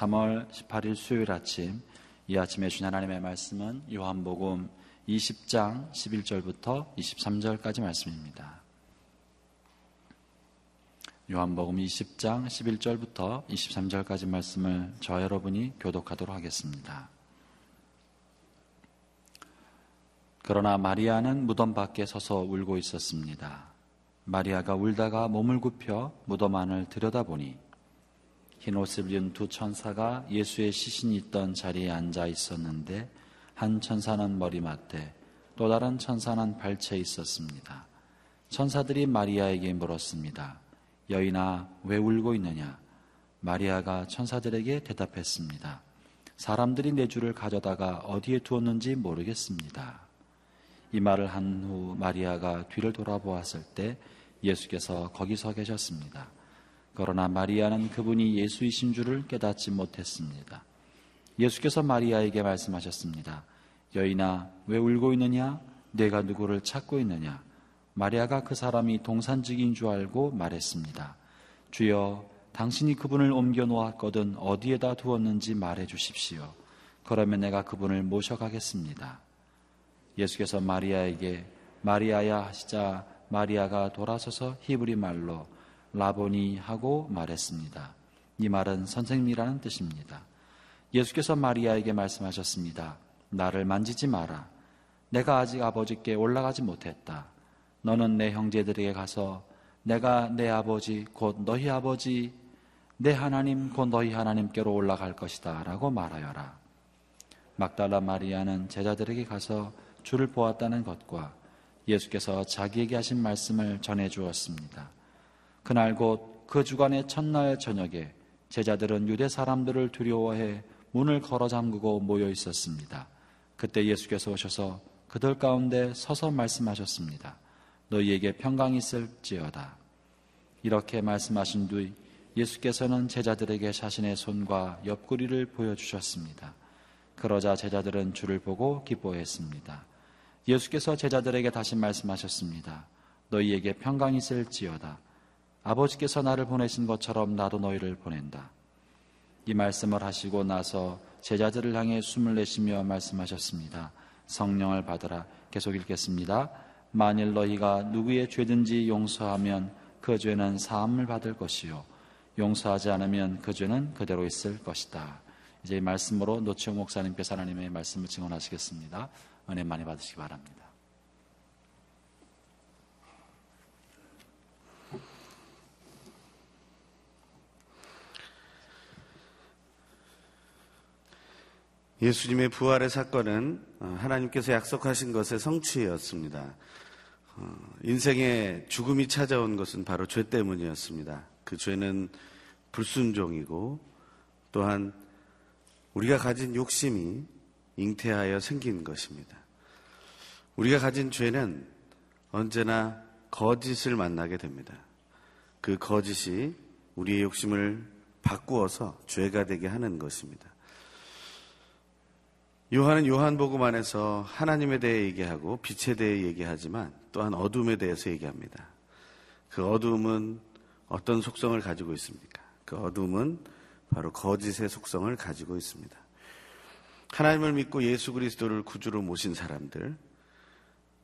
3월 18일 수요일 아침 이 아침에 주신 하나님의 말씀은 요한복음 20장 11절부터 23절까지 말씀입니다. 요한복음 20장 11절부터 23절까지 말씀을 저 여러분이 교독하도록 하겠습니다. 그러나 마리아는 무덤 밖에 서서 울고 있었습니다. 마리아가 울다가 몸을 굽혀 무덤 안을 들여다보니 흰 옷을 입은 두 천사가 예수의 시신이 있던 자리에 앉아 있었는데 한 천사는 머리맡에 또 다른 천사는 발치에 있었습니다. 천사들이 마리아에게 물었습니다. 여인아, 왜 울고 있느냐? 마리아가 천사들에게 대답했습니다. 사람들이 내 주를 가져다가 어디에 두었는지 모르겠습니다. 이 말을 한 후 마리아가 뒤를 돌아보았을 때 예수께서 거기서 계셨습니다. 그러나 마리아는 그분이 예수이신 줄을 깨닫지 못했습니다. 예수께서 마리아에게 말씀하셨습니다. 여인아, 왜 울고 있느냐? 내가 누구를 찾고 있느냐? 마리아가 그 사람이 동산직인 줄 알고 말했습니다. 주여, 당신이 그분을 옮겨 놓았거든 어디에다 두었는지 말해 주십시오. 그러면 내가 그분을 모셔가겠습니다. 예수께서 마리아에게 마리아야 하시자 마리아가 돌아서서 히브리 말로 라보니 하고 말했습니다. 이 말은 선생님이라는 뜻입니다. 예수께서 마리아에게 말씀하셨습니다. 나를 만지지 마라. 내가 아직 아버지께 올라가지 못했다. 너는 내 형제들에게 가서 내가 내 아버지 곧 너희 아버지 내 하나님 곧 너희 하나님께로 올라갈 것이다 라고 말하여라. 막달라 마리아는 제자들에게 가서 주를 보았다는 것과 예수께서 자기에게 하신 말씀을 전해 주었습니다. 그날 곧 그 주간의 첫날 저녁에 제자들은 유대 사람들을 두려워해 문을 걸어 잠그고 모여 있었습니다. 그때 예수께서 오셔서 그들 가운데 서서 말씀하셨습니다. 너희에게 평강이 있을지어다. 이렇게 말씀하신 뒤 예수께서는 제자들에게 자신의 손과 옆구리를 보여주셨습니다. 그러자 제자들은 주를 보고 기뻐했습니다. 예수께서 제자들에게 다시 말씀하셨습니다. 너희에게 평강이 있을지어다. 아버지께서 나를 보내신 것처럼 나도 너희를 보낸다. 이 말씀을 하시고 나서 제자들을 향해 숨을 내쉬며 말씀하셨습니다. 성령을 받으라. 계속 읽겠습니다. 만일 너희가 누구의 죄든지 용서하면 그 죄는 사함을 받을 것이요. 용서하지 않으면 그 죄는 그대로 있을 것이다. 이제 이 말씀으로 노치영 목사님께서 하나님의 말씀을 증언하시겠습니다. 은혜 많이 받으시기 바랍니다. 예수님의 부활의 사건은 어, 하나님께서 약속하신 것의 성취였습니다. 어, 인생에 죽음이 찾아온 것은 바로 죄 때문이었습니다. 그 죄는 불순종이고 또한 우리가 가진 욕심이 잉태하여 생긴 것입니다. 우리가 가진 죄는 언제나 거짓을 만나게 됩니다. 그 거짓이 우리의 욕심을 바꾸어서 죄가 되게 하는 것입니다. 요한은 요한복음 안에서 하나님에 대해 얘기하고 빛에 대해 얘기하지만 또한 어둠에 대해서 얘기합니다. 그 어둠은 어떤 속성을 가지고 있습니까? 그 어둠은 바로 거짓의 속성을 가지고 있습니다. 하나님을 믿고 예수 그리스도를 구주로 모신 사람들,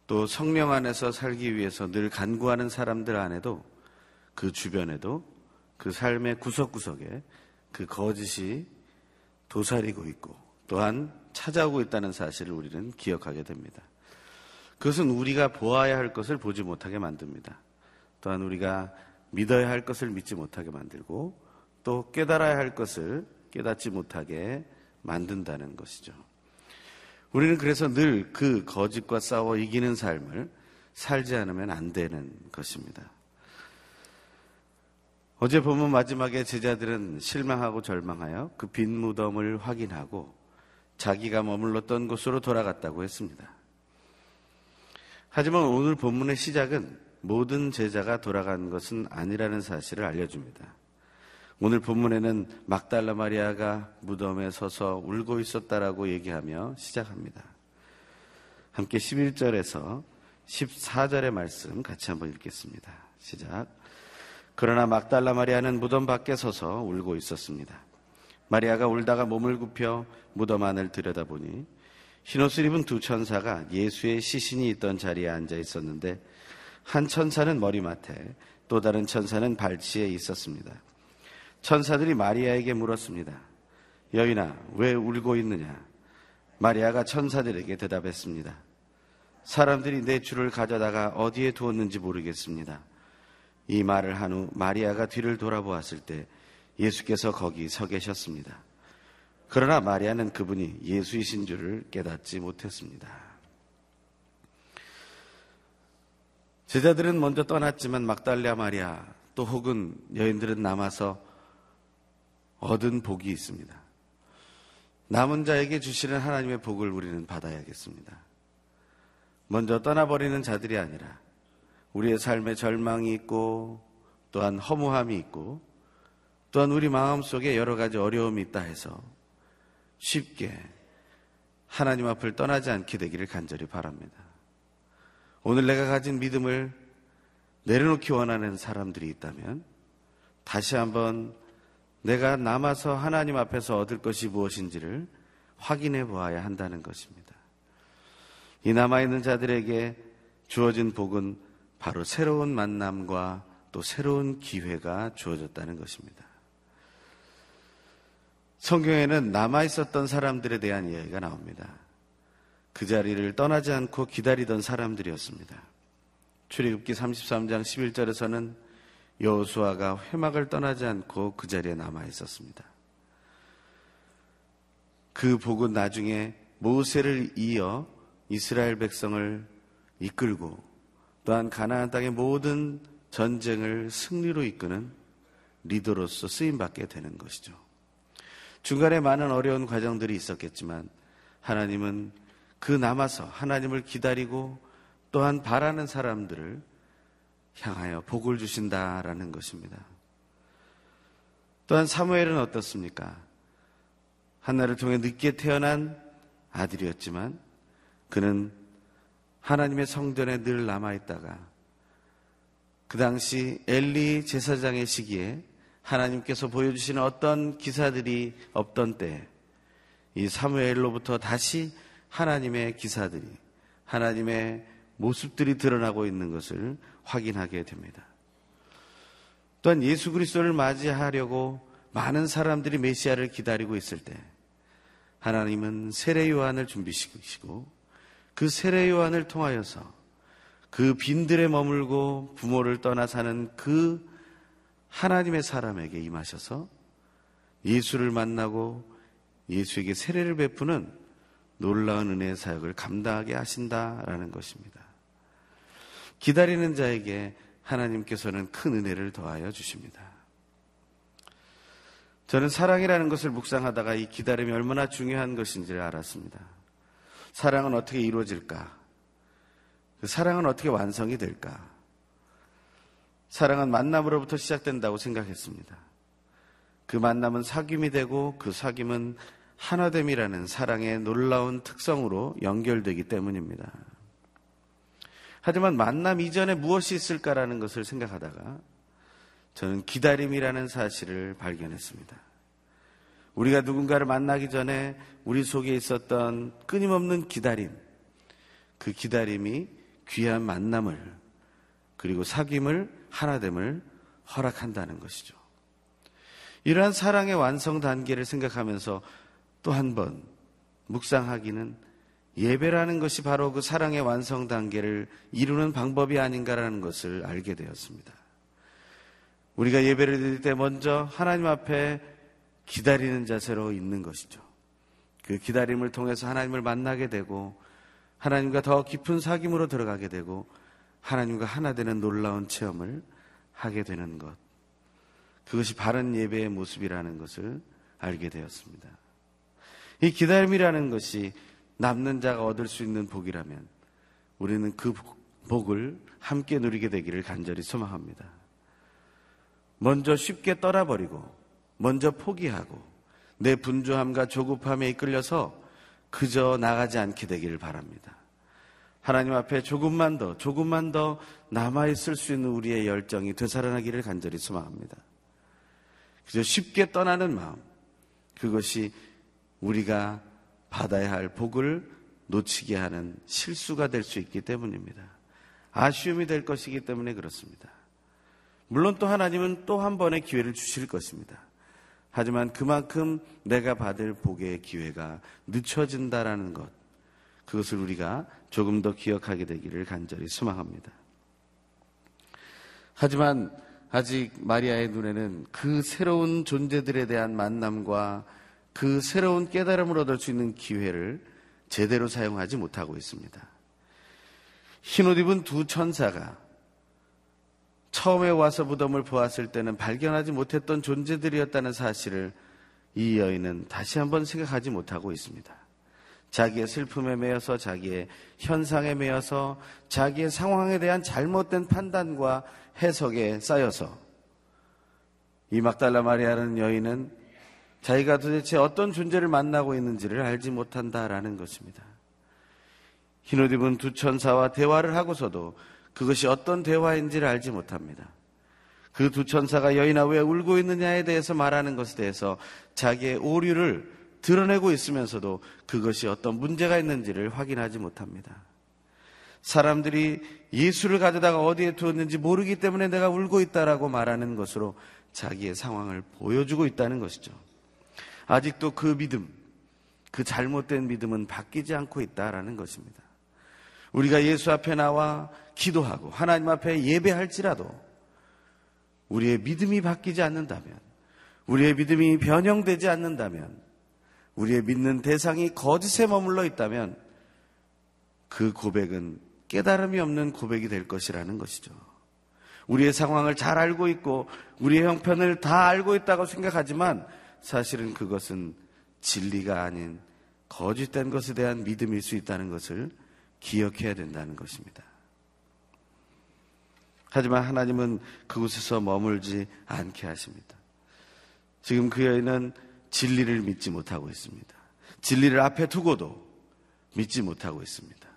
또 성령 안에서 살기 위해서 늘 간구하는 사람들 안에도 그 주변에도 그 삶의 구석구석에 그 거짓이 도사리고 있고 또한 찾아오고 있다는 사실을 우리는 기억하게 됩니다. 그것은 우리가 보아야 할 것을 보지 못하게 만듭니다. 또한 우리가 믿어야 할 것을 믿지 못하게 만들고 또 깨달아야 할 것을 깨닫지 못하게 만든다는 것이죠. 우리는 그래서 늘 그 거짓과 싸워 이기는 삶을 살지 않으면 안 되는 것입니다. 어제 보면 마지막에 제자들은 실망하고 절망하여 그 빈 무덤을 확인하고 자기가 머물렀던 곳으로 돌아갔다고 했습니다. 하지만 오늘 본문의 시작은 모든 제자가 돌아간 것은 아니라는 사실을 알려줍니다. 오늘 본문에는 막달라 마리아가 무덤에 서서 울고 있었다라고 얘기하며 시작합니다. 함께 11절에서 14절의 말씀 같이 한번 읽겠습니다. 시작. 그러나 막달라 마리아는 무덤 밖에 서서 울고 있었습니다. 마리아가 울다가 몸을 굽혀 무덤 안을 들여다보니 흰옷을 입은 두 천사가 예수의 시신이 있던 자리에 앉아 있었는데 한 천사는 머리맡에 또 다른 천사는 발치에 있었습니다. 천사들이 마리아에게 물었습니다. 여인아, 왜 울고 있느냐? 마리아가 천사들에게 대답했습니다. 사람들이 내 주를 가져다가 어디에 두었는지 모르겠습니다. 이 말을 한 후 마리아가 뒤를 돌아보았을 때 예수께서 거기 서 계셨습니다. 그러나 마리아는 그분이 예수이신 줄을 깨닫지 못했습니다. 제자들은 먼저 떠났지만 막달레아 마리아 또 혹은 여인들은 남아서 얻은 복이 있습니다. 남은 자에게 주시는 하나님의 복을 우리는 받아야겠습니다. 먼저 떠나버리는 자들이 아니라 우리의 삶에 절망이 있고 또한 허무함이 있고 또한 우리 마음 속에 여러 가지 어려움이 있다 해서 쉽게 하나님 앞을 떠나지 않게 되기를 간절히 바랍니다. 오늘 내가 가진 믿음을 내려놓기 원하는 사람들이 있다면 다시 한번 내가 남아서 하나님 앞에서 얻을 것이 무엇인지를 확인해 보아야 한다는 것입니다. 이 남아있는 자들에게 주어진 복은 바로 새로운 만남과 또 새로운 기회가 주어졌다는 것입니다. 성경에는 남아 있었던 사람들에 대한 이야기가 나옵니다. 그 자리를 떠나지 않고 기다리던 사람들이었습니다. 출애굽기 33장 11절에서는 여호수아가 회막을 떠나지 않고 그 자리에 남아 있었습니다. 그 복은 나중에 모세를 이어 이스라엘 백성을 이끌고 또한 가나안 땅의 모든 전쟁을 승리로 이끄는 리더로서 쓰임 받게 되는 것이죠. 중간에 많은 어려운 과정들이 있었겠지만 하나님은 그 남아서 하나님을 기다리고 또한 바라는 사람들을 향하여 복을 주신다라는 것입니다. 또한 사무엘은 어떻습니까? 한나를 통해 늦게 태어난 아들이었지만 그는 하나님의 성전에 늘 남아있다가 그 당시 엘리 제사장의 시기에 하나님께서 보여주시는 어떤 기사들이 없던 때 이 사무엘로부터 다시 하나님의 기사들이 하나님의 모습들이 드러나고 있는 것을 확인하게 됩니다. 또한 예수 그리스도를 맞이하려고 많은 사람들이 메시아를 기다리고 있을 때 하나님은 세례 요한을 준비시키시고 그 세례 요한을 통하여서 그 빈들에 머물고 부모를 떠나 사는 그 하나님의 사람에게 임하셔서 예수를 만나고 예수에게 세례를 베푸는 놀라운 은혜의 사역을 감당하게 하신다라는 것입니다. 기다리는 자에게 하나님께서는 큰 은혜를 더하여 주십니다. 저는 사랑이라는 것을 묵상하다가 이 기다림이 얼마나 중요한 것인지를 알았습니다. 사랑은 어떻게 이루어질까? 그 사랑은 어떻게 완성이 될까? 사랑은 만남으로부터 시작된다고 생각했습니다. 그 만남은 사귐이 되고 그 사귐은 하나됨이라는 사랑의 놀라운 특성으로 연결되기 때문입니다. 하지만 만남 이전에 무엇이 있을까라는 것을 생각하다가 저는 기다림이라는 사실을 발견했습니다. 우리가 누군가를 만나기 전에 우리 속에 있었던 끊임없는 기다림, 그 기다림이 귀한 만남을 그리고 사귐을 하나됨을 허락한다는 것이죠. 이러한 사랑의 완성 단계를 생각하면서 또 한 번 묵상하기는 예배라는 것이 바로 그 사랑의 완성 단계를 이루는 방법이 아닌가라는 것을 알게 되었습니다. 우리가 예배를 드릴 때 먼저 하나님 앞에 기다리는 자세로 있는 것이죠. 그 기다림을 통해서 하나님을 만나게 되고 하나님과 더 깊은 사귐으로 들어가게 되고 하나님과 하나 되는 놀라운 체험을 하게 되는 것. 그것이 바른 예배의 모습이라는 것을 알게 되었습니다. 이 기다림이라는 것이 남는 자가 얻을 수 있는 복이라면 우리는 그 복을 함께 누리게 되기를 간절히 소망합니다. 먼저 쉽게 떠나버리고 먼저 포기하고 내 분주함과 조급함에 이끌려서 그저 나가지 않게 되기를 바랍니다. 하나님 앞에 조금만 더, 조금만 더 남아있을 수 있는 우리의 열정이 되살아나기를 간절히 소망합니다. 그저 쉽게 떠나는 마음, 그것이 우리가 받아야 할 복을 놓치게 하는 실수가 될 수 있기 때문입니다. 아쉬움이 될 것이기 때문에 그렇습니다. 물론 또 하나님은 또 한 번의 기회를 주실 것입니다. 하지만 그만큼 내가 받을 복의 기회가 늦춰진다라는 것, 그것을 우리가 조금 더 기억하게 되기를 간절히 소망합니다. 하지만 아직 마리아의 눈에는 그 새로운 존재들에 대한 만남과 그 새로운 깨달음을 얻을 수 있는 기회를 제대로 사용하지 못하고 있습니다. 흰옷 입은 두 천사가 처음에 와서 무덤을 보았을 때는 발견하지 못했던 존재들이었다는 사실을 이 여인은 다시 한번 생각하지 못하고 있습니다. 자기의 슬픔에 매여서 자기의 현상에 매여서 자기의 상황에 대한 잘못된 판단과 해석에 쌓여서 이 막달라 마리아라는 여인은 자기가 도대체 어떤 존재를 만나고 있는지를 알지 못한다라는 것입니다. 흰옷 입은 두 천사와 대화를 하고서도 그것이 어떤 대화인지를 알지 못합니다. 그 두 천사가 여인아 왜 울고 있느냐에 대해서 말하는 것에 대해서 자기의 오류를 드러내고 있으면서도 그것이 어떤 문제가 있는지를 확인하지 못합니다. 사람들이 예수를 가져다가 어디에 두었는지 모르기 때문에 내가 울고 있다라고 말하는 것으로 자기의 상황을 보여주고 있다는 것이죠. 아직도 그 믿음, 그 잘못된 믿음은 바뀌지 않고 있다라는 것입니다. 우리가 예수 앞에 나와 기도하고 하나님 앞에 예배할지라도 우리의 믿음이 바뀌지 않는다면, 우리의 믿음이 변형되지 않는다면, 우리의 믿는 대상이 거짓에 머물러 있다면 그 고백은 깨달음이 없는 고백이 될 것이라는 것이죠. 우리의 상황을 잘 알고 있고 우리의 형편을 다 알고 있다고 생각하지만 사실은 그것은 진리가 아닌 거짓된 것에 대한 믿음일 수 있다는 것을 기억해야 된다는 것입니다. 하지만 하나님은 그곳에서 머물지 않게 하십니다. 지금 그 여인은 진리를 믿지 못하고 있습니다. 진리를 앞에 두고도 믿지 못하고 있습니다.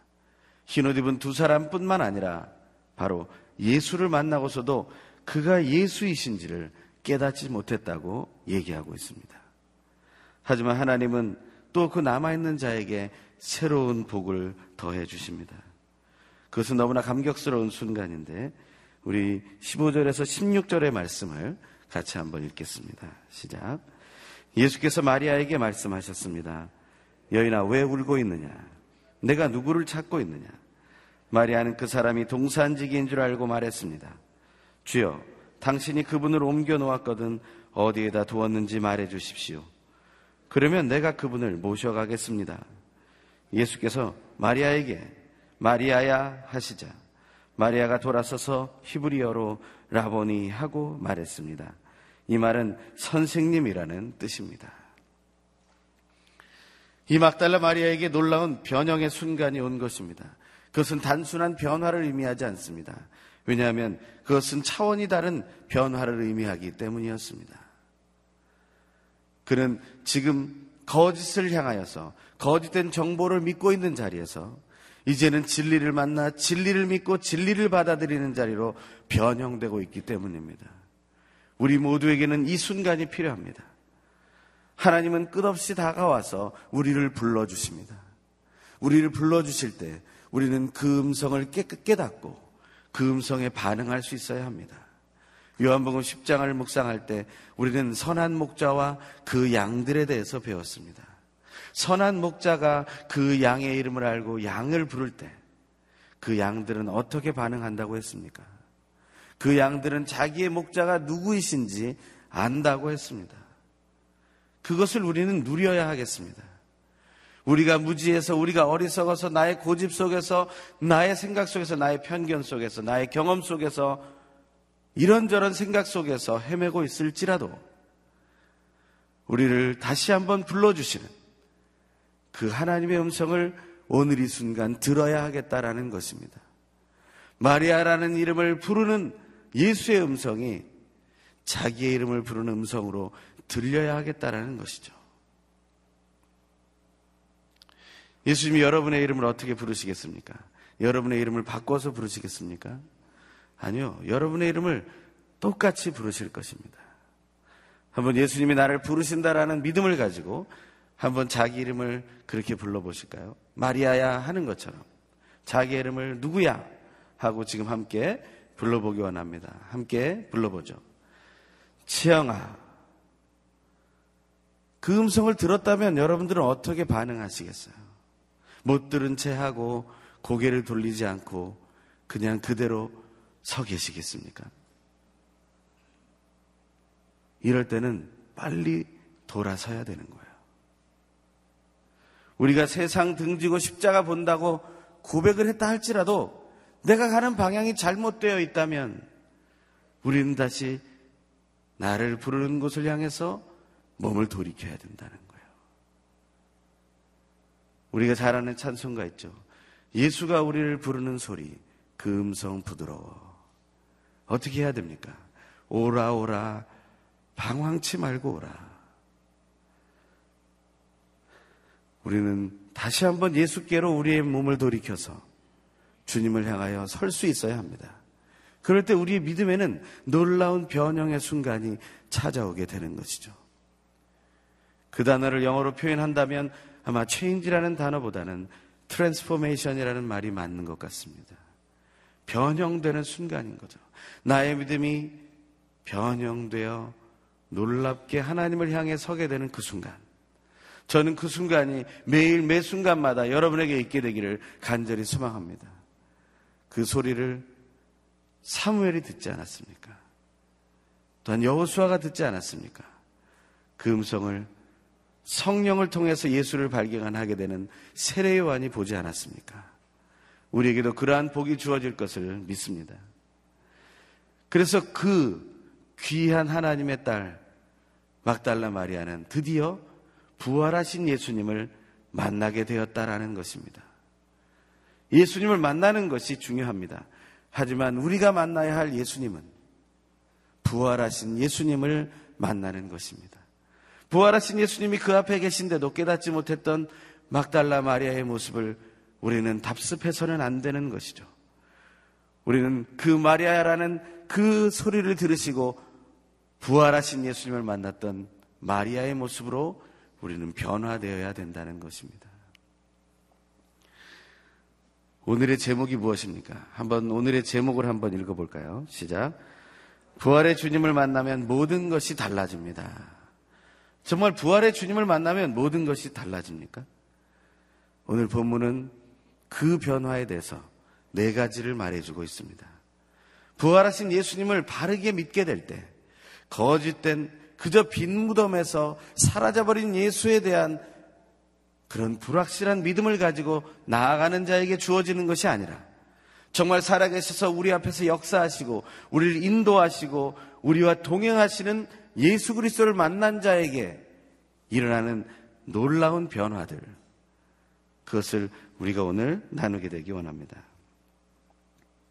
흰옷 입은 두 사람뿐만 아니라 바로 예수를 만나고서도 그가 예수이신지를 깨닫지 못했다고 얘기하고 있습니다. 하지만 하나님은 또 그 남아있는 자에게 새로운 복을 더해 주십니다. 그것은 너무나 감격스러운 순간인데 우리 15절에서 16절의 말씀을 같이 한번 읽겠습니다. 시작. 예수께서 마리아에게 말씀하셨습니다. 여인아 왜 울고 있느냐? 내가 누구를 찾고 있느냐? 마리아는 그 사람이 동산지기인 줄 알고 말했습니다. 주여, 당신이 그분을 옮겨 놓았거든 어디에다 두었는지 말해 주십시오. 그러면 내가 그분을 모셔가겠습니다. 예수께서 마리아에게 마리아야 하시자 마리아가 돌아서서 히브리어로 라보니 하고 말했습니다. 이 말은 선생님이라는 뜻입니다. 이 막달라 마리아에게 놀라운 변형의 순간이 온 것입니다. 그것은 단순한 변화를 의미하지 않습니다. 왜냐하면 그것은 차원이 다른 변화를 의미하기 때문이었습니다. 그는 지금 거짓을 향하여서 거짓된 정보를 믿고 있는 자리에서 이제는 진리를 만나 진리를 믿고 진리를 받아들이는 자리로 변형되고 있기 때문입니다. 우리 모두에게는 이 순간이 필요합니다. 하나님은 끝없이 다가와서 우리를 불러주십니다. 우리를 불러주실 때 우리는 그 음성을 깨닫고 그 음성에 반응할 수 있어야 합니다. 요한복음 10장을 묵상할 때 우리는 선한 목자와 그 양들에 대해서 배웠습니다. 선한 목자가 그 양의 이름을 알고 양을 부를 때 그 양들은 어떻게 반응한다고 했습니까? 그 양들은 자기의 목자가 누구이신지 안다고 했습니다. 그것을 우리는 누려야 하겠습니다. 우리가 무지해서 우리가 어리석어서 나의 고집 속에서 나의 생각 속에서 나의 편견 속에서 나의 경험 속에서 이런저런 생각 속에서 헤매고 있을지라도 우리를 다시 한번 불러주시는 그 하나님의 음성을 오늘 이 순간 들어야 하겠다라는 것입니다. 마리아라는 이름을 부르는 예수의 음성이 자기의 이름을 부르는 음성으로 들려야 하겠다라는 것이죠. 예수님이 여러분의 이름을 어떻게 부르시겠습니까? 여러분의 이름을 바꿔서 부르시겠습니까? 아니요. 여러분의 이름을 똑같이 부르실 것입니다. 한번 예수님이 나를 부르신다라는 믿음을 가지고 한번 자기 이름을 그렇게 불러보실까요? 마리아야 하는 것처럼 자기 이름을 누구야 하고 지금 함께 불러보기 원합니다. 함께 불러보죠. 치영아. 그 음성을 들었다면 여러분들은 어떻게 반응하시겠어요? 못 들은 채 하고 고개를 돌리지 않고 그냥 그대로 서 계시겠습니까? 이럴 때는 빨리 돌아서야 되는 거예요. 우리가 세상 등지고 십자가 본다고 고백을 했다 할지라도 내가 가는 방향이 잘못되어 있다면 우리는 다시 나를 부르는 곳을 향해서 몸을 돌이켜야 된다는 거예요. 우리가 잘 아는 찬송가 있죠. 예수가 우리를 부르는 소리, 그 음성 부드러워. 어떻게 해야 됩니까? 오라, 오라, 방황치 말고 오라. 우리는 다시 한번 예수께로 우리의 몸을 돌이켜서 주님을 향하여 설 수 있어야 합니다. 그럴 때 우리의 믿음에는 놀라운 변형의 순간이 찾아오게 되는 것이죠. 그 단어를 영어로 표현한다면 아마 change라는 단어보다는 transformation이라는 말이 맞는 것 같습니다. 변형되는 순간인 거죠. 나의 믿음이 변형되어 놀랍게 하나님을 향해 서게 되는 그 순간. 저는 그 순간이 매일 매 순간마다 여러분에게 있게 되기를 간절히 소망합니다. 그 소리를 사무엘이 듣지 않았습니까? 또한 여호수아가 듣지 않았습니까? 그 음성을 성령을 통해서 예수를 발견하게 되는 세례 요한이 보지 않았습니까? 우리에게도 그러한 복이 주어질 것을 믿습니다. 그래서 그 귀한 하나님의 딸 막달라 마리아는 드디어 부활하신 예수님을 만나게 되었다라는 것입니다. 예수님을 만나는 것이 중요합니다. 하지만 우리가 만나야 할 예수님은 부활하신 예수님을 만나는 것입니다. 부활하신 예수님이 그 앞에 계신데도 깨닫지 못했던 막달라 마리아의 모습을 우리는 답습해서는 안 되는 것이죠. 우리는 그 마리아라는 그 소리를 들으시고 부활하신 예수님을 만났던 마리아의 모습으로 우리는 변화되어야 된다는 것입니다. 오늘의 제목이 무엇입니까? 한번 오늘의 제목을 한번 읽어볼까요? 시작. 부활의 주님을 만나면 모든 것이 달라집니다. 정말 부활의 주님을 만나면 모든 것이 달라집니까? 오늘 본문은 그 변화에 대해서 네 가지를 말해주고 있습니다. 부활하신 예수님을 바르게 믿게 될 때, 거짓된 그저 빈 무덤에서 사라져버린 예수에 대한 그런 불확실한 믿음을 가지고 나아가는 자에게 주어지는 것이 아니라 정말 살아계셔서 우리 앞에서 역사하시고 우리를 인도하시고 우리와 동행하시는 예수 그리스도를 만난 자에게 일어나는 놀라운 변화들 그것을 우리가 오늘 나누게 되기 원합니다.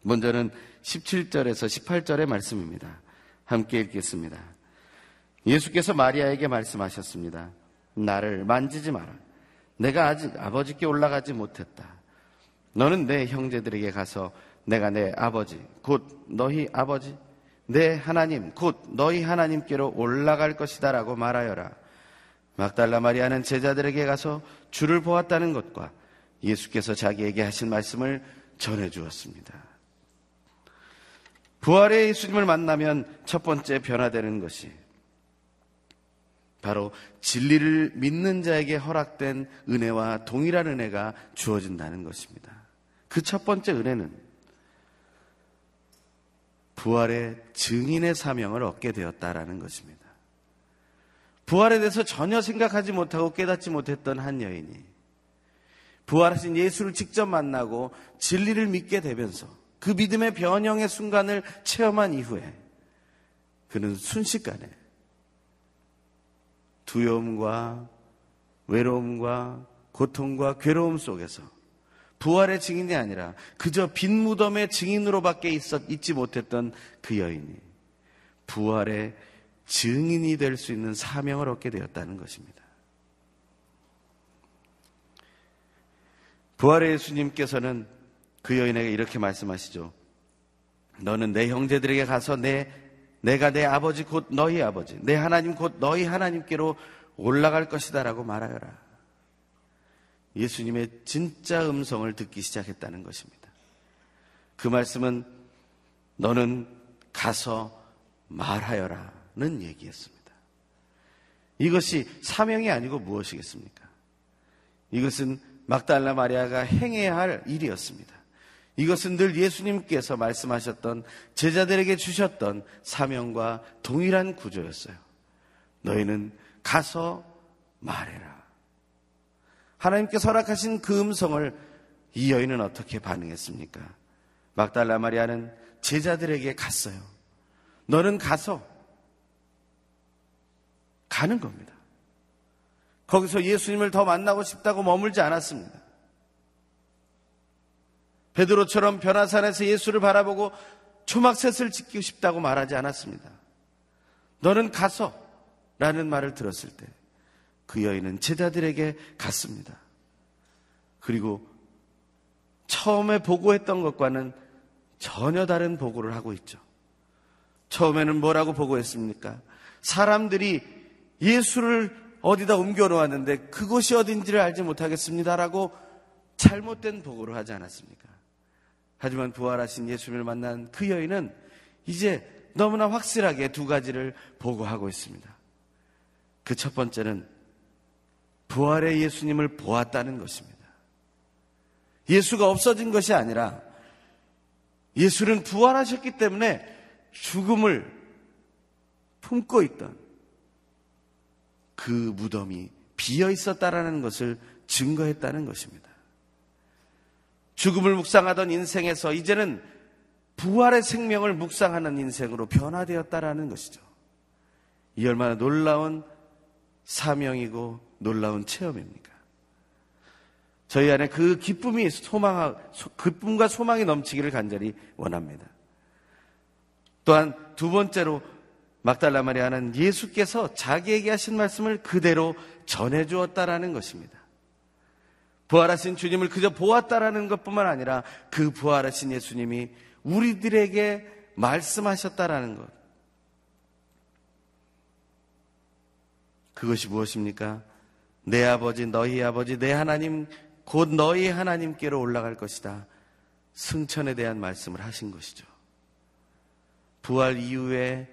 먼저는 17절에서 18절의 말씀입니다. 함께 읽겠습니다. 예수께서 마리아에게 말씀하셨습니다. 나를 만지지 마라. 내가 아직 아버지께 올라가지 못했다. 너는 내 형제들에게 가서 내가 내 아버지, 곧 너희 아버지, 내 하나님, 곧 너희 하나님께로 올라갈 것이다 라고 말하여라. 막달라 마리아는 제자들에게 가서 주를 보았다는 것과 예수께서 자기에게 하신 말씀을 전해 주었습니다. 부활의 예수님을 만나면 첫 번째 변화되는 것이 바로 진리를 믿는 자에게 허락된 은혜와 동일한 은혜가 주어진다는 것입니다. 그 첫 번째 은혜는 부활의 증인의 사명을 얻게 되었다라는 것입니다. 부활에 대해서 전혀 생각하지 못하고 깨닫지 못했던 한 여인이 부활하신 예수를 직접 만나고 진리를 믿게 되면서 그 믿음의 변형의 순간을 체험한 이후에 그는 순식간에 두려움과 외로움과 고통과 괴로움 속에서 부활의 증인이 아니라 그저 빈 무덤의 증인으로밖에 있었, 있지 못했던 그 여인이 부활의 증인이 될 수 있는 사명을 얻게 되었다는 것입니다. 부활의 예수님께서는 그 여인에게 이렇게 말씀하시죠. 너는 내 형제들에게 가서 내 내가 내 아버지 곧 너희 아버지, 내 하나님 곧 너희 하나님께로 올라갈 것이다라고 말하여라. 예수님의 진짜 음성을 듣기 시작했다는 것입니다. 그 말씀은 너는 가서 말하여라는 얘기였습니다. 이것이 사명이 아니고 무엇이겠습니까? 이것은 막달라 마리아가 행해야 할 일이었습니다. 이것은 늘 예수님께서 말씀하셨던 제자들에게 주셨던 사명과 동일한 구조였어요. 너희는 가서 말해라. 하나님께 서락하신 그 음성을 이 여인은 어떻게 반응했습니까? 막달라 마리아는 제자들에게 갔어요. 너는 가서 가는 겁니다. 거기서 예수님을 더 만나고 싶다고 머물지 않았습니다. 베드로처럼 변화산에서 예수를 바라보고 초막셋을 지키고 싶다고 말하지 않았습니다. 너는 가서 라는 말을 들었을 때 그 여인은 제자들에게 갔습니다. 그리고 처음에 보고했던 것과는 전혀 다른 보고를 하고 있죠. 처음에는 뭐라고 보고했습니까? 사람들이 예수를 어디다 옮겨 놓았는데 그곳이 어딘지를 알지 못하겠습니다라고 잘못된 보고를 하지 않았습니까? 하지만 부활하신 예수님을 만난 그 여인은 이제 너무나 확실하게 두 가지를 보고하고 있습니다. 그 첫 번째는 부활의 예수님을 보았다는 것입니다. 예수가 없어진 것이 아니라 예수는 부활하셨기 때문에 죽음을 품고 있던 그 무덤이 비어 있었다라는 것을 증거했다는 것입니다. 죽음을 묵상하던 인생에서 이제는 부활의 생명을 묵상하는 인생으로 변화되었다라는 것이죠. 이 얼마나 놀라운 사명이고 놀라운 체험입니까? 저희 안에 그 기쁨이 소망, 기쁨과 소망이 넘치기를 간절히 원합니다. 또한 두 번째로 막달라 마리아는 예수께서 자기에게 하신 말씀을 그대로 전해 주었다라는 것입니다. 부활하신 주님을 그저 보았다라는 것뿐만 아니라 그 부활하신 예수님이 우리들에게 말씀하셨다라는 것. 그것이 무엇입니까? 내 아버지, 너희 아버지, 내 하나님, 곧 너희 하나님께로 올라갈 것이다. 승천에 대한 말씀을 하신 것이죠. 부활 이후에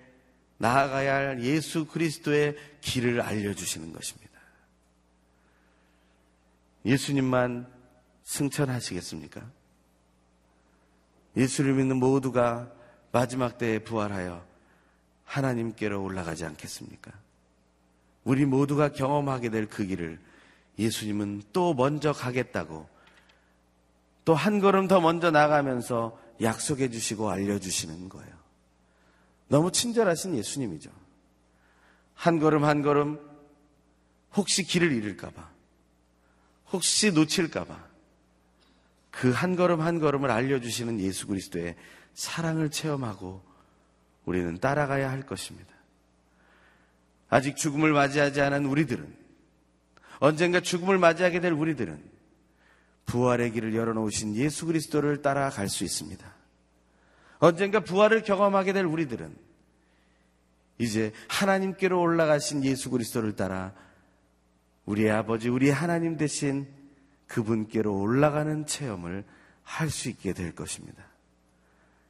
나아가야 할 예수 그리스도의 길을 알려주시는 것입니다. 예수님만 승천하시겠습니까? 예수를 믿는 모두가 마지막 때에 부활하여 하나님께로 올라가지 않겠습니까? 우리 모두가 경험하게 될 그 길을 예수님은 또 먼저 가겠다고 또 한 걸음 더 먼저 나가면서 약속해 주시고 알려주시는 거예요. 너무 친절하신 예수님이죠. 한 걸음 한 걸음 혹시 길을 잃을까봐, 혹시 놓칠까봐 그 한 걸음 한 걸음을 알려주시는 예수 그리스도의 사랑을 체험하고 우리는 따라가야 할 것입니다. 아직 죽음을 맞이하지 않은 우리들은 언젠가 죽음을 맞이하게 될 우리들은 부활의 길을 열어놓으신 예수 그리스도를 따라갈 수 있습니다. 언젠가 부활을 경험하게 될 우리들은 이제 하나님께로 올라가신 예수 그리스도를 따라 우리의 아버지, 우리의 하나님 대신 그분께로 올라가는 체험을 할 수 있게 될 것입니다.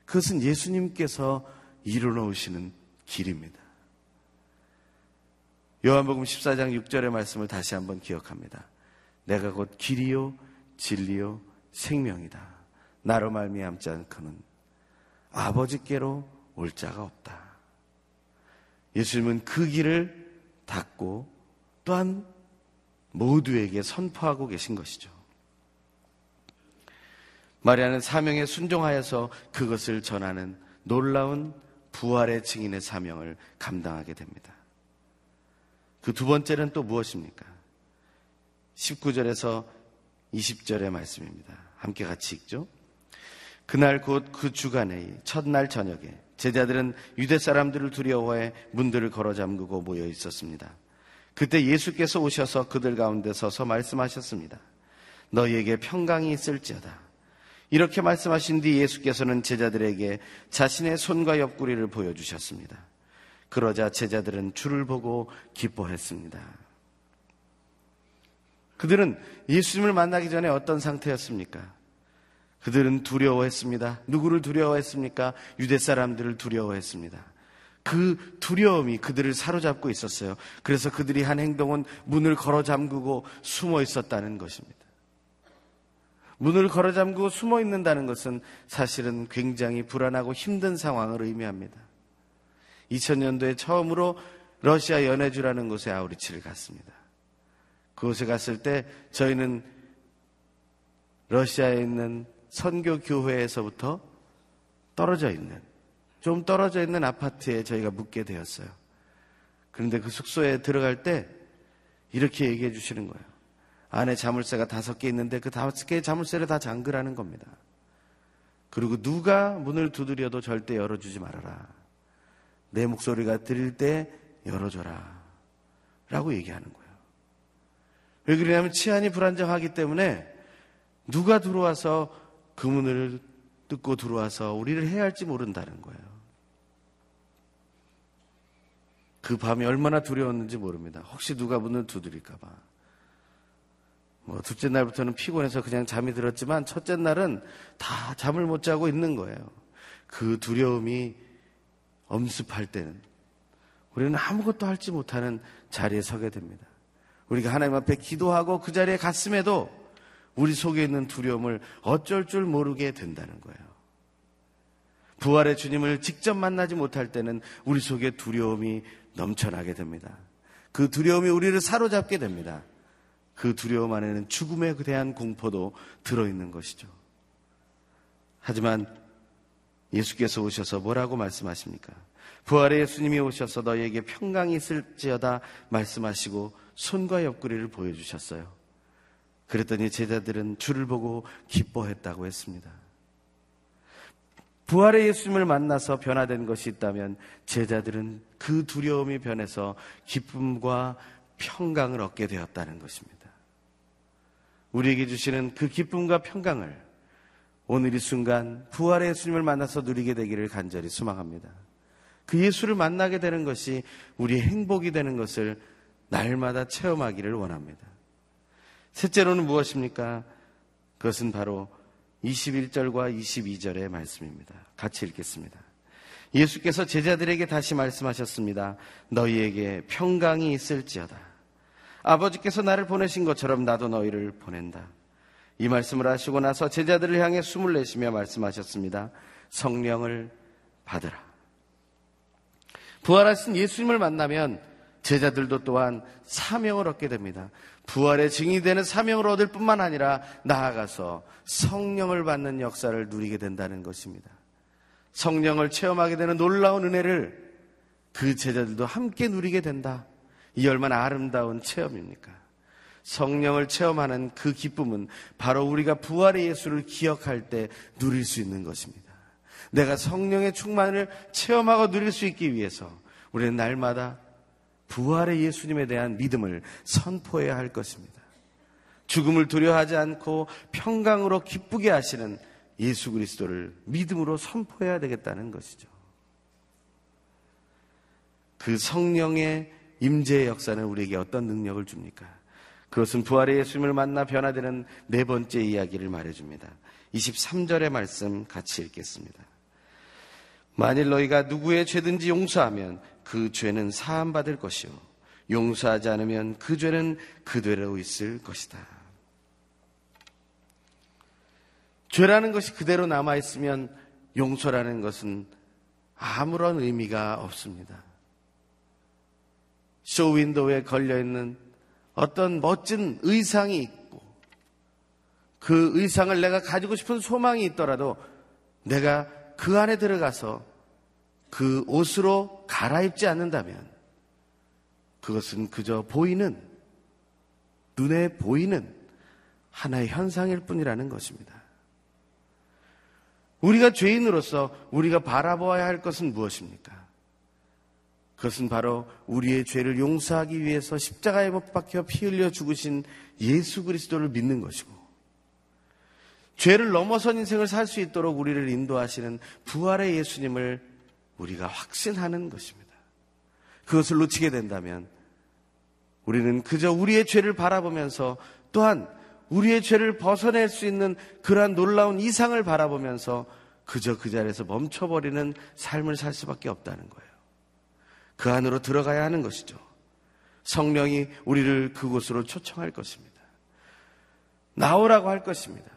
그것은 예수님께서 이루어놓으시는 길입니다. 요한복음 14장 6절의 말씀을 다시 한번 기억합니다. 내가 곧 길이요 진리요 생명이다. 나로 말미암지 않고는 아버지께로 올 자가 없다. 예수님은 그 길을 닫고 또한 모두에게 선포하고 계신 것이죠. 마리아는 사명에 순종하여서 그것을 전하는 놀라운 부활의 증인의 사명을 감당하게 됩니다. 그 두 번째는 또 무엇입니까? 19절에서 20절의 말씀입니다. 함께 같이 읽죠. 그날 곧 그 주간의 첫날 저녁에 제자들은 유대 사람들을 두려워해 문들을 걸어 잠그고 모여 있었습니다. 그때 예수께서 오셔서 그들 가운데 서서 말씀하셨습니다. 너희에게 평강이 있을지어다. 이렇게 말씀하신 뒤 예수께서는 제자들에게 자신의 손과 옆구리를 보여주셨습니다. 그러자 제자들은 주를 보고 기뻐했습니다. 그들은 예수님을 만나기 전에 어떤 상태였습니까? 그들은 두려워했습니다. 누구를 두려워했습니까? 유대 사람들을 두려워했습니다. 그 두려움이 그들을 사로잡고 있었어요. 그래서 그들이 한 행동은 문을 걸어 잠그고 숨어 있었다는 것입니다. 문을 걸어 잠그고 숨어 있는다는 것은 사실은 굉장히 불안하고 힘든 상황을 의미합니다. 2000년도에 처음으로 러시아 연해주라는 곳에 아우리치를 갔습니다. 그곳에 갔을 때 저희는 러시아에 있는 선교 교회에서부터 떨어져 있는 좀 떨어져 있는 아파트에 저희가 묵게 되었어요. 그런데 그 숙소에 들어갈 때 이렇게 얘기해 주시는 거예요. 안에 자물쇠가 다섯 개 있는데 그 다섯 개의 자물쇠를 다 잠그라는 겁니다. 그리고 누가 문을 두드려도 절대 열어주지 말아라. 내 목소리가 들릴 때 열어줘라. 라고 얘기하는 거예요. 왜 그러냐면 치안이 불안정하기 때문에 누가 들어와서 그 문을 뜯고 들어와서 우리를 해야 할지 모른다는 거예요. 그 밤이 얼마나 두려웠는지 모릅니다. 혹시 누가 문을 두드릴까봐. 뭐, 둘째 날부터는 피곤해서 그냥 잠이 들었지만, 첫째 날은 다 잠을 못 자고 있는 거예요. 그 두려움이 엄습할 때는 우리는 아무것도 할지 못하는 자리에 서게 됩니다. 우리가 하나님 앞에 기도하고 그 자리에 갔음에도 우리 속에 있는 두려움을 어쩔 줄 모르게 된다는 거예요. 부활의 주님을 직접 만나지 못할 때는 우리 속에 두려움이 넘쳐나게 됩니다. 그 두려움이 우리를 사로잡게 됩니다. 그 두려움 안에는 죽음에 대한 공포도 들어있는 것이죠. 하지만 예수께서 오셔서 뭐라고 말씀하십니까? 부활의 예수님이 오셔서 너희에게 평강이 있을지어다 말씀하시고 손과 옆구리를 보여주셨어요. 그랬더니 제자들은 주를 보고 기뻐했다고 했습니다. 부활의 예수님을 만나서 변화된 것이 있다면 제자들은 그 두려움이 변해서 기쁨과 평강을 얻게 되었다는 것입니다. 우리에게 주시는 그 기쁨과 평강을 오늘 이 순간 부활의 예수님을 만나서 누리게 되기를 간절히 소망합니다. 그 예수를 만나게 되는 것이 우리의 행복이 되는 것을 날마다 체험하기를 원합니다. 셋째로는 무엇입니까? 그것은 바로 21절과 22절의 말씀입니다. 같이 읽겠습니다. 예수께서 제자들에게 다시 말씀하셨습니다. 너희에게 평강이 있을지어다. 아버지께서 나를 보내신 것처럼 나도 너희를 보낸다. 이 말씀을 하시고 나서 제자들을 향해 숨을 내쉬며 말씀하셨습니다. 성령을 받으라. 부활하신 예수님을 만나면 제자들도 또한 사명을 얻게 됩니다. 부활의 증인이 되는 사명을 얻을 뿐만 아니라 나아가서 성령을 받는 역사를 누리게 된다는 것입니다. 성령을 체험하게 되는 놀라운 은혜를 그 제자들도 함께 누리게 된다. 이 얼마나 아름다운 체험입니까? 성령을 체험하는 그 기쁨은 바로 우리가 부활의 예수를 기억할 때 누릴 수 있는 것입니다. 내가 성령의 충만을 체험하고 누릴 수 있기 위해서 우리는 날마다 부활의 예수님에 대한 믿음을 선포해야 할 것입니다. 죽음을 두려워하지 않고 평강으로 기쁘게 하시는 예수 그리스도를 믿음으로 선포해야 되겠다는 것이죠. 그 성령의 임재의 역사는 우리에게 어떤 능력을 줍니까? 그것은 부활의 예수님을 만나 변화되는 네 번째 이야기를 말해줍니다. 23절의 말씀 같이 읽겠습니다. 만일 너희가 누구의 죄든지 용서하면 그 죄는 사함받을 것이요. 용서하지 않으면 그 죄는 그대로 있을 것이다. 죄라는 것이 그대로 남아있으면 용서라는 것은 아무런 의미가 없습니다. 쇼윈도우에 걸려있는 어떤 멋진 의상이 있고 그 의상을 내가 가지고 싶은 소망이 있더라도 내가 그 안에 들어가서 그 옷으로 갈아입지 않는다면 그것은 그저 보이는 눈에 보이는 하나의 현상일 뿐이라는 것입니다. 우리가 죄인으로서 우리가 바라보아야 할 것은 무엇입니까? 그것은 바로 우리의 죄를 용서하기 위해서 십자가에 못 박혀 피 흘려 죽으신 예수 그리스도를 믿는 것이고 죄를 넘어선 인생을 살 수 있도록 우리를 인도하시는 부활의 예수님을 우리가 확신하는 것입니다. 그것을 놓치게 된다면 우리는 그저 우리의 죄를 바라보면서 또한 우리의 죄를 벗어낼 수 있는 그러한 놀라운 이상을 바라보면서 그저 그 자리에서 멈춰버리는 삶을 살 수밖에 없다는 거예요. 그 안으로 들어가야 하는 것이죠. 성령이 우리를 그곳으로 초청할 것입니다. 나오라고 할 것입니다.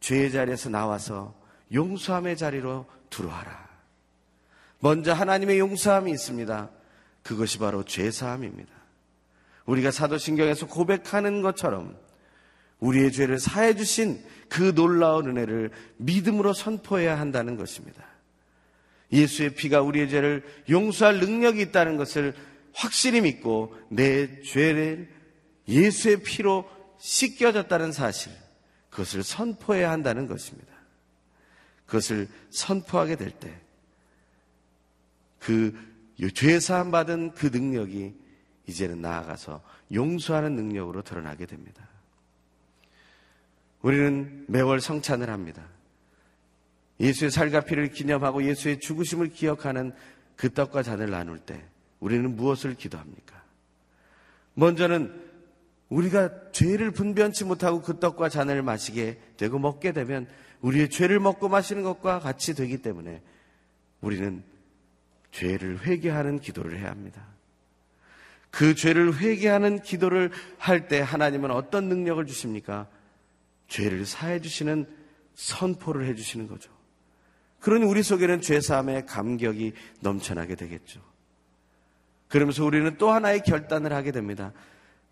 죄의 자리에서 나와서 용서함의 자리로 들어와라. 먼저 하나님의 용서함이 있습니다. 그것이 바로 죄사함입니다. 우리가 사도신경에서 고백하는 것처럼 우리의 죄를 사해 주신 그 놀라운 은혜를 믿음으로 선포해야 한다는 것입니다. 예수의 피가 우리의 죄를 용서할 능력이 있다는 것을 확실히 믿고 내 죄를 예수의 피로 씻겨졌다는 사실, 그것을 선포해야 한다는 것입니다. 그것을 선포하게 될 때, 그 죄사함 받은 그 능력이 이제는 나아가서 용서하는 능력으로 드러나게 됩니다. 우리는 매월 성찬을 합니다. 예수의 살과 피를 기념하고 예수의 죽으심을 기억하는 그 떡과 잔을 나눌 때 우리는 무엇을 기도합니까? 먼저는 우리가 죄를 분변치 못하고 그 떡과 잔을 마시게 되고 먹게 되면 우리의 죄를 먹고 마시는 것과 같이 되기 때문에 우리는 죄를 회개하는 기도를 해야 합니다. 그 죄를 회개하는 기도를 할 때 하나님은 어떤 능력을 주십니까? 죄를 사해 주시는 선포를 해 주시는 거죠. 그러니 우리 속에는 죄 사함의 감격이 넘쳐나게 되겠죠. 그러면서 우리는 또 하나의 결단을 하게 됩니다.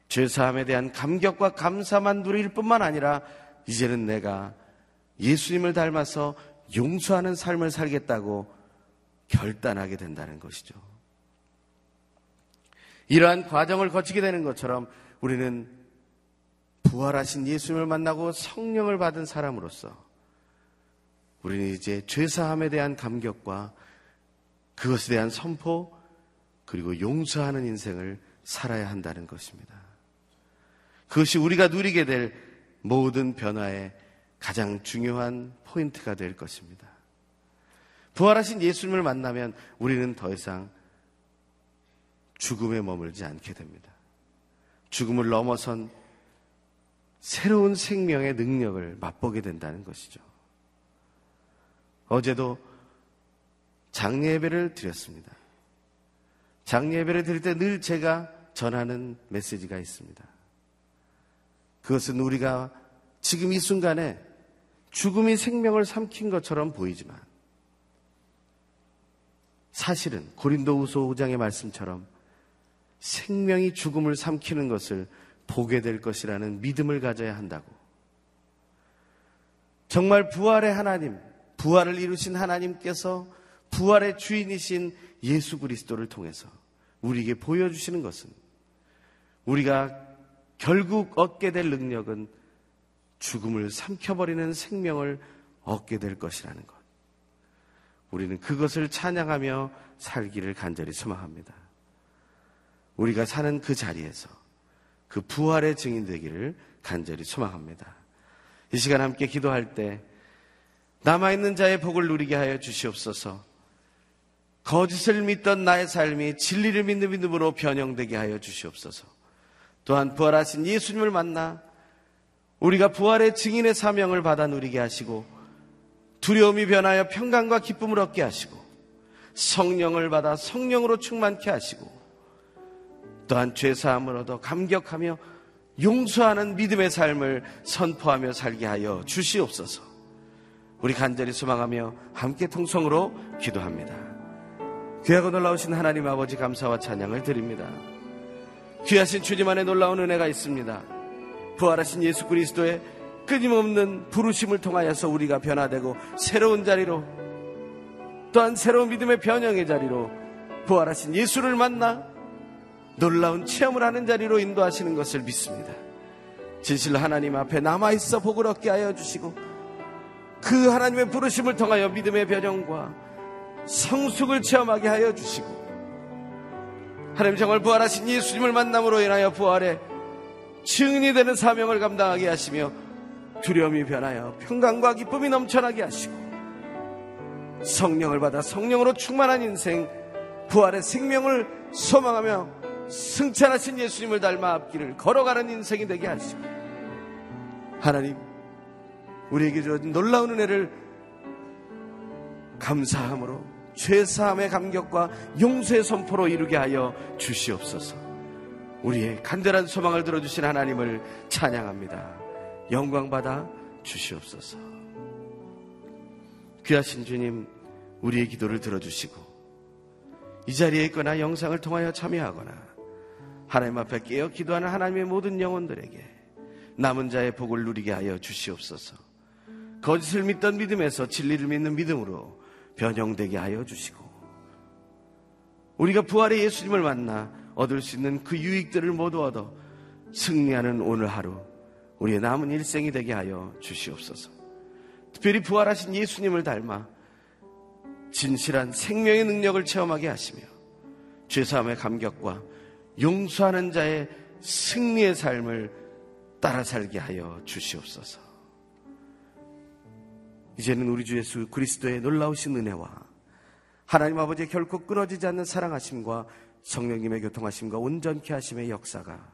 죄 사함에 대한 감격과 감사만 누릴 뿐만 아니라 이제는 내가 예수님을 닮아서 용서하는 삶을 살겠다고 결단하게 된다는 것이죠. 이러한 과정을 거치게 되는 것처럼 우리는 부활하신 예수님을 만나고 성령을 받은 사람으로서 우리는 이제 죄사함에 대한 감격과 그것에 대한 선포 그리고 용서하는 인생을 살아야 한다는 것입니다. 그것이 우리가 누리게 될 모든 변화의 가장 중요한 포인트가 될 것입니다. 부활하신 예수님을 만나면 우리는 더 이상 죽음에 머물지 않게 됩니다. 죽음을 넘어선 새로운 생명의 능력을 맛보게 된다는 것이죠. 어제도 장례 예배를 드렸습니다. 장례 예배를 드릴 때 늘 제가 전하는 메시지가 있습니다. 그것은 우리가 지금 이 순간에 죽음이 생명을 삼킨 것처럼 보이지만 사실은 고린도후서 5장의 말씀처럼 생명이 죽음을 삼키는 것을 보게 될 것이라는 믿음을 가져야 한다고. 정말 부활의 하나님, 부활을 이루신 하나님께서 부활의 주인이신 예수 그리스도를 통해서 우리에게 보여주시는 것은 우리가 결국 얻게 될 능력은 죽음을 삼켜버리는 생명을 얻게 될 것이라는 것. 우리는 그것을 찬양하며 살기를 간절히 소망합니다. 우리가 사는 그 자리에서 그 부활의 증인 되기를 간절히 소망합니다. 이 시간 함께 기도할 때 남아있는 자의 복을 누리게 하여 주시옵소서. 거짓을 믿던 나의 삶이 진리를 믿는 믿음으로 변형되게 하여 주시옵소서. 또한 부활하신 예수님을 만나 우리가 부활의 증인의 사명을 받아 누리게 하시고 두려움이 변하여 평강과 기쁨을 얻게 하시고 성령을 받아 성령으로 충만케 하시고 또한 죄사함을 얻어 감격하며 용서하는 믿음의 삶을 선포하며 살게 하여 주시옵소서. 우리 간절히 소망하며 함께 통성으로 기도합니다. 귀하고 놀라우신 하나님 아버지 감사와 찬양을 드립니다. 귀하신 주님 안에 놀라운 은혜가 있습니다. 부활하신 예수 그리스도의 끊임없는 부르심을 통하여서 우리가 변화되고 새로운 자리로 또한 새로운 믿음의 변형의 자리로 부활하신 예수를 만나 놀라운 체험을 하는 자리로 인도하시는 것을 믿습니다. 진실 하나님 앞에 남아있어 복을 얻게 하여 주시고 그 하나님의 부르심을 통하여 믿음의 변형과 성숙을 체험하게 하여 주시고 하나님 정말 부활하신 예수님을 만남으로 인하여 부활에 증인이 되는 사명을 감당하게 하시며 두려움이 변하여 평강과 기쁨이 넘쳐나게 하시고 성령을 받아 성령으로 충만한 인생 부활의 생명을 소망하며 승천하신 예수님을 닮아 앞길을 걸어가는 인생이 되게 하시고 하나님 우리에게 주어진 놀라운 은혜를 감사함으로 죄사함의 감격과 용서의 선포로 이루게 하여 주시옵소서. 우리의 간절한 소망을 들어주신 하나님을 찬양합니다. 영광 받아 주시옵소서. 귀하신 주님, 우리의 기도를 들어주시고 이 자리에 있거나 영상을 통하여 참여하거나 하나님 앞에 깨어 기도하는 하나님의 모든 영혼들에게 남은 자의 복을 누리게 하여 주시옵소서. 거짓을 믿던 믿음에서 진리를 믿는 믿음으로 변형되게 하여 주시고 우리가 부활의 예수님을 만나 얻을 수 있는 그 유익들을 모두 얻어 승리하는 오늘 하루 우리의 남은 일생이 되게 하여 주시옵소서. 특별히 부활하신 예수님을 닮아 진실한 생명의 능력을 체험하게 하시며 죄사함의 감격과 용서하는 자의 승리의 삶을 따라 살게 하여 주시옵소서. 이제는 우리 주 예수 그리스도의 놀라우신 은혜와 하나님 아버지의 결코 끊어지지 않는 사랑하심과 성령님의 교통하심과 온전케 하심의 역사가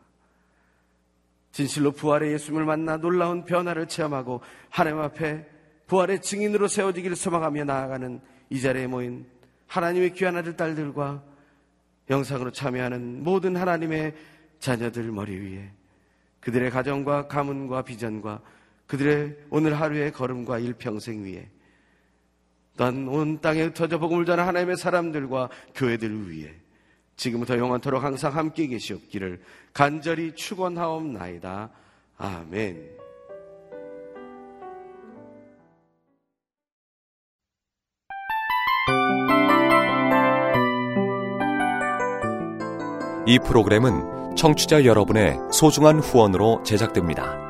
진실로 부활의 예수님을 만나 놀라운 변화를 체험하고 하나님 앞에 부활의 증인으로 세워지기를 소망하며 나아가는 이 자리에 모인 하나님의 귀한 아들 딸들과 영상으로 참여하는 모든 하나님의 자녀들 머리 위에 그들의 가정과 가문과 비전과 그들의 오늘 하루의 걸음과 일평생 위에 난 온 땅에 흩어져 복음을 전하는 하나님의 사람들과 교회들 위해 지금부터 영원토록 항상 함께 계시옵기를 간절히 축원하옵나이다. 아멘. 이 프로그램은 청취자 여러분의 소중한 후원으로 제작됩니다.